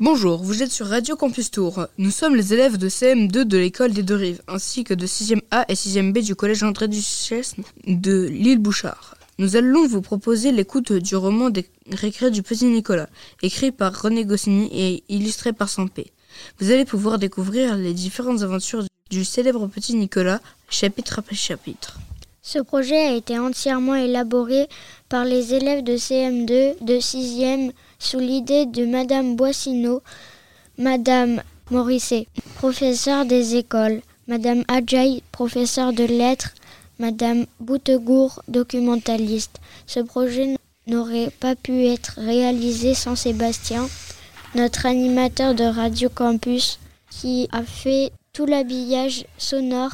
Bonjour, vous êtes sur Radio Campus Tour. Nous sommes les élèves de CM2 de l'école des Deux-Rives, ainsi que de 6e A et 6e B du collège André Duchesne de l'île Bouchard. Nous allons vous proposer l'écoute du roman des récrés du petit Nicolas, écrit par René Goscinny et illustré par Sampé. Vous allez pouvoir découvrir les différentes aventures du célèbre petit Nicolas, chapitre après chapitre. Ce projet a été entièrement élaboré par les élèves de CM2 de 6e sous l'idée de Madame Boissineau, Madame Morisset, professeure des écoles, Madame Adjaï, professeure de lettres, Madame Boutegour, documentaliste. Ce projet n'aurait pas pu être réalisé sans Sébastien, notre animateur de Radio Campus, qui a fait tout l'habillage sonore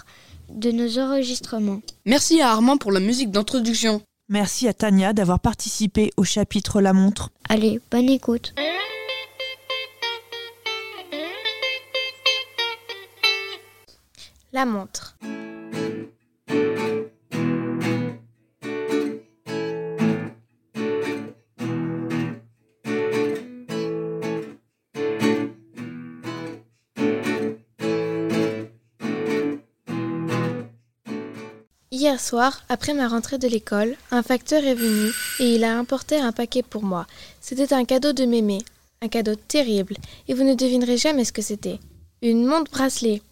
de nos enregistrements. Merci à Armand pour la musique d'introduction. Merci à Tania d'avoir participé au chapitre La montre. Allez, bonne écoute. La montre. Hier soir, après ma rentrée de l'école, un facteur est venu et il a importé un paquet pour moi. C'était un cadeau de mémé, un cadeau terrible, et vous ne devinerez jamais ce que c'était. Une montre bracelet.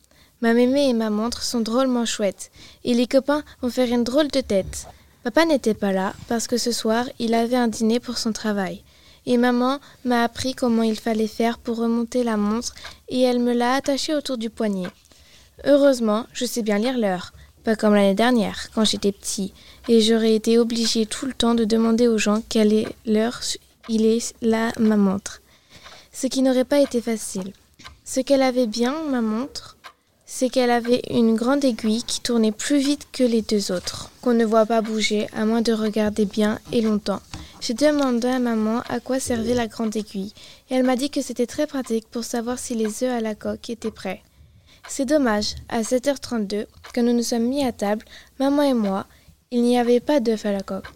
Ma mémé et ma montre sont drôlement chouettes, et les copains vont faire une drôle de tête. Papa n'était pas là parce que ce soir il avait un dîner pour son travail. Et maman m'a appris comment il fallait faire pour remonter la montre et elle me l'a attachée autour du poignet. Heureusement, je sais bien lire l'heure. Pas comme l'année dernière, quand j'étais petit, et j'aurais été obligée tout le temps de demander aux gens quelle est l'heure il est là ma montre. Ce qui n'aurait pas été facile. Ce qu'elle avait bien, ma montre, c'est qu'elle avait une grande aiguille qui tournait plus vite que les deux autres, qu'on ne voit pas bouger à moins de regarder bien et longtemps. J'ai demandé à maman à quoi servait la grande aiguille, et elle m'a dit que c'était très pratique pour savoir si les œufs à la coque étaient prêts. C'est dommage, à 7h32, quand nous nous sommes mis à table, maman et moi, il n'y avait pas d'œufs à la coque.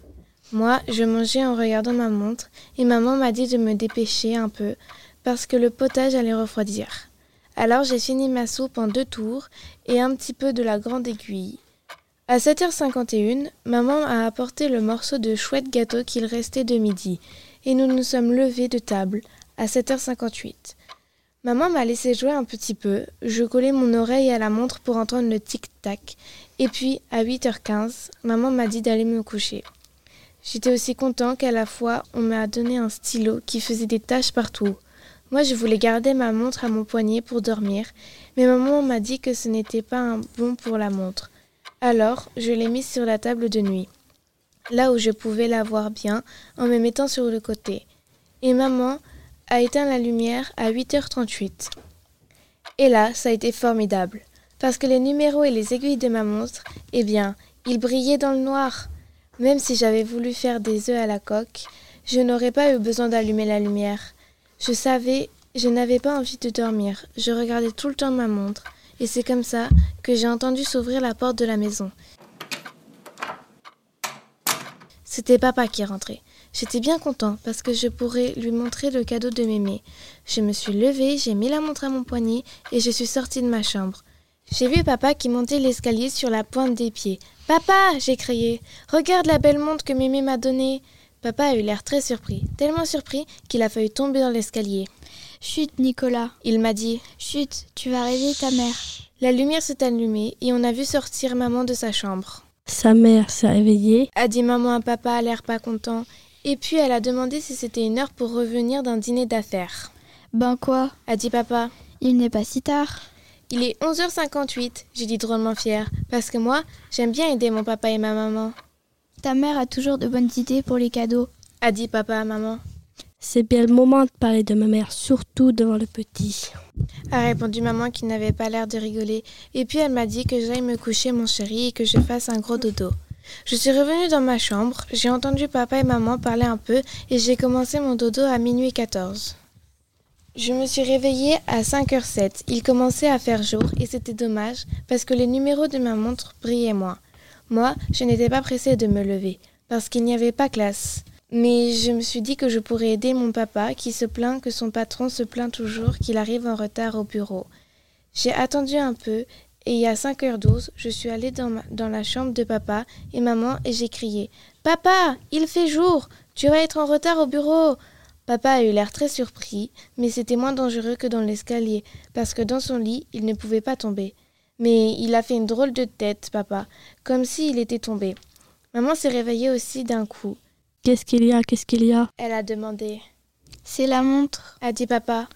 Moi, je mangeais en regardant ma montre, et maman m'a dit de me dépêcher un peu, parce que le potage allait refroidir. Alors j'ai fini ma soupe en deux tours et un petit peu de la grande aiguille. À 7h51, maman a apporté le morceau de chouette gâteau qu'il restait de midi, et nous nous sommes levés de table à 7h58. Maman m'a laissé jouer un petit peu, je collais mon oreille à la montre pour entendre le tic-tac, et puis à 8h15, maman m'a dit d'aller me coucher. J'étais aussi content qu'à la fois on m'a donné un stylo qui faisait des taches partout. Moi je voulais garder ma montre à mon poignet pour dormir, mais maman m'a dit que ce n'était pas un bon pour la montre. Alors je l'ai mise sur la table de nuit, là où je pouvais la voir bien en me mettant sur le côté. Et maman a éteint la lumière à 8h38. Et là, ça a été formidable, parce que les numéros et les aiguilles de ma montre, eh bien, ils brillaient dans le noir. Même si j'avais voulu faire des œufs à la coque, je n'aurais pas eu besoin d'allumer la lumière. Je savais, je n'avais pas envie de dormir, je regardais tout le temps ma montre, et c'est comme ça que j'ai entendu s'ouvrir la porte de la maison. C'était papa qui rentrait. J'étais bien content parce que je pourrais lui montrer le cadeau de mémé. Je me suis levée, j'ai mis la montre à mon poignet et je suis sortie de ma chambre. J'ai vu papa qui montait l'escalier sur la pointe des pieds. Papa j'ai crié. Regarde la belle montre que mémé m'a donnée. Papa a eu l'air très surpris, tellement surpris qu'il a failli tomber dans l'escalier. Chut, Nicolas. Il m'a dit Chut, tu vas réveiller ta mère. La lumière s'est allumée et on a vu sortir maman de sa chambre. Sa mère s'est réveillée, a dit maman à papa à l'air pas content. Et puis elle a demandé si c'était une heure pour revenir d'un dîner d'affaires. Ben quoi? A dit papa. Il n'est pas si tard. Il est 11h58, j'ai dit drôlement fière, parce que moi, j'aime bien aider mon papa et ma maman. Ta mère a toujours de bonnes idées pour les cadeaux, a dit papa à maman. c'est bien le moment de parler de ma mère, surtout devant le petit. A répondu maman qui n'avait pas l'air de rigoler, et puis elle m'a dit que j'aille me coucher mon chéri et que je fasse un gros dodo. Je suis revenue dans ma chambre, j'ai entendu papa et maman parler un peu et j'ai commencé mon dodo à minuit 14. Je me suis réveillée à 5h07. Il commençait à faire jour et c'était dommage parce que les numéros de ma montre brillaient moins. Moi, je n'étais pas pressée de me lever parce qu'il n'y avait pas classe. Mais je me suis dit que je pourrais aider mon papa qui se plaint que son patron se plaint toujours qu'il arrive en retard au bureau. J'ai attendu un peu et il y a 5h12, je suis allée dans, dans la chambre de papa et maman et j'ai crié Papa, il fait jour, tu vas être en retard au bureau. Papa a eu l'air très surpris, mais c'était moins dangereux que dans l'escalier, parce que dans son lit, il ne pouvait pas tomber. Mais il a fait une drôle de tête, papa, comme s'il était tombé. Maman s'est réveillée aussi d'un coup. Qu'est-ce qu'il y a Qu'est-ce qu'il y a? Elle a demandé. C'est la montre. A dit papa.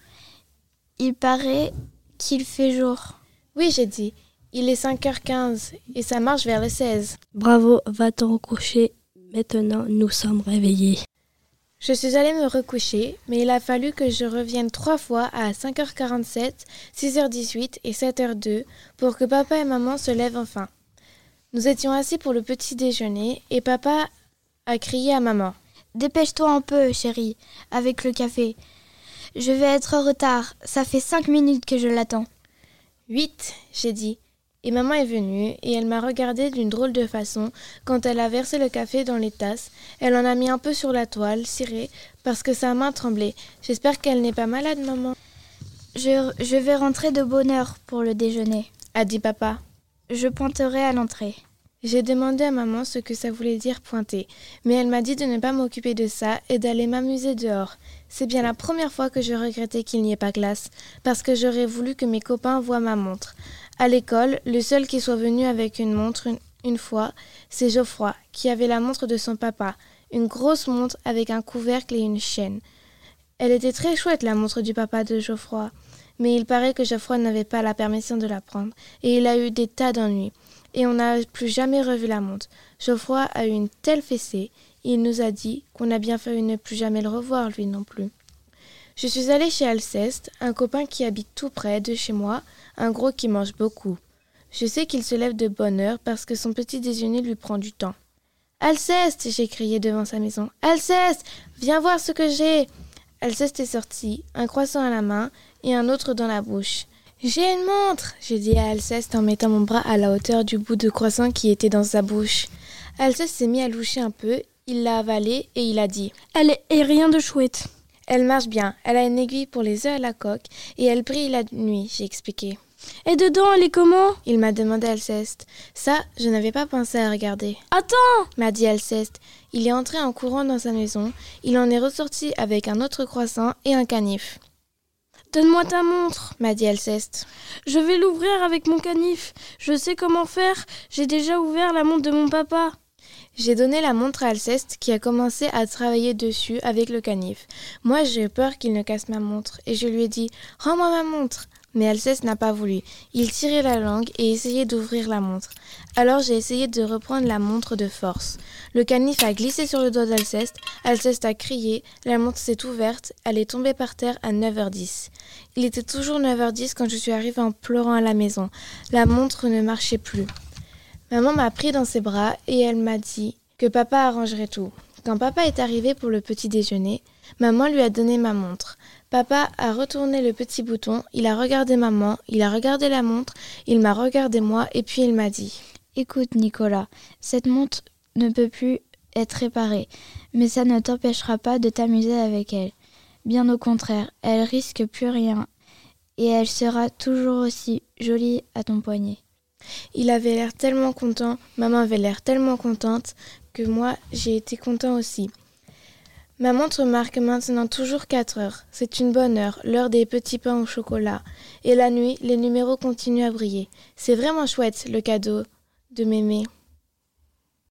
Il paraît qu'il fait jour. Oui, j'ai dit. Il est 5h15 et ça marche vers le 16. Bravo, va-t'en recoucher. Maintenant, nous sommes réveillés. Je suis allée me recoucher, mais il a fallu que je revienne trois fois à 5h47, 6h18 et 7h02 pour que papa et maman se lèvent enfin. Nous étions assis pour le petit déjeuner et papa a crié à maman. Dépêche-toi un peu, chérie, avec le café. Je vais être en retard. Ça fait cinq minutes que je l'attends. Huit, j'ai dit. Et maman est venue, et elle m'a regardé d'une drôle de façon quand elle a versé le café dans les tasses. Elle en a mis un peu sur la toile, cirée, parce que sa main tremblait. J'espère qu'elle n'est pas malade, maman. Je, je vais rentrer de bonne heure pour le déjeuner, a dit papa. Je pointerai à l'entrée. J'ai demandé à maman ce que ça voulait dire pointer, mais elle m'a dit de ne pas m'occuper de ça et d'aller m'amuser dehors. C'est bien la première fois que je regrettais qu'il n'y ait pas glace, parce que j'aurais voulu que mes copains voient ma montre. À l'école, le seul qui soit venu avec une montre une, une fois, c'est Geoffroy, qui avait la montre de son papa, une grosse montre avec un couvercle et une chaîne. Elle était très chouette, la montre du papa de Geoffroy, mais il paraît que Geoffroy n'avait pas la permission de la prendre, et il a eu des tas d'ennuis et on n'a plus jamais revu la montre. Geoffroy a eu une telle fessée, il nous a dit qu'on a bien fait de ne plus jamais le revoir, lui non plus. Je suis allée chez Alceste, un copain qui habite tout près de chez moi, un gros qui mange beaucoup. Je sais qu'il se lève de bonne heure parce que son petit déjeuner lui prend du temps. Alceste j'ai crié devant sa maison. Alceste Viens voir ce que j'ai Alceste est sorti, un croissant à la main et un autre dans la bouche. J'ai une montre j'ai dit à Alceste en mettant mon bras à la hauteur du bout de croissant qui était dans sa bouche. Alceste s'est mis à loucher un peu, il l'a avalée et il a dit Elle est rien de chouette. Elle marche bien, elle a une aiguille pour les œufs à la coque et elle brille la nuit, j'ai expliqué. Et dedans, elle est comment? Il m'a demandé Alceste. Ça, je n'avais pas pensé à regarder. Attends m'a dit Alceste. Il est entré en courant dans sa maison, il en est ressorti avec un autre croissant et un canif. Donne-moi ta montre, m'a dit Alceste. Je vais l'ouvrir avec mon canif. Je sais comment faire. J'ai déjà ouvert la montre de mon papa. J'ai donné la montre à Alceste qui a commencé à travailler dessus avec le canif. Moi, j'ai eu peur qu'il ne casse ma montre et je lui ai dit Rends-moi ma montre. Mais Alceste n'a pas voulu. Il tirait la langue et essayait d'ouvrir la montre. Alors j'ai essayé de reprendre la montre de force. Le canif a glissé sur le doigt d'Alceste. Alceste a crié. La montre s'est ouverte. Elle est tombée par terre à 9h10. Il était toujours 9h10 quand je suis arrivée en pleurant à la maison. La montre ne marchait plus. Maman m'a pris dans ses bras et elle m'a dit que papa arrangerait tout. Quand papa est arrivé pour le petit déjeuner, maman lui a donné ma montre. Papa a retourné le petit bouton, il a regardé maman, il a regardé la montre, il m'a regardé moi et puis il m'a dit Écoute, Nicolas, cette montre ne peut plus être réparée, mais ça ne t'empêchera pas de t'amuser avec elle. Bien au contraire, elle risque plus rien et elle sera toujours aussi jolie à ton poignet. Il avait l'air tellement content, maman avait l'air tellement contente que moi j'ai été content aussi. Ma montre marque maintenant toujours 4 heures. C'est une bonne heure, l'heure des petits pains au chocolat. Et la nuit, les numéros continuent à briller. C'est vraiment chouette, le cadeau de mémé.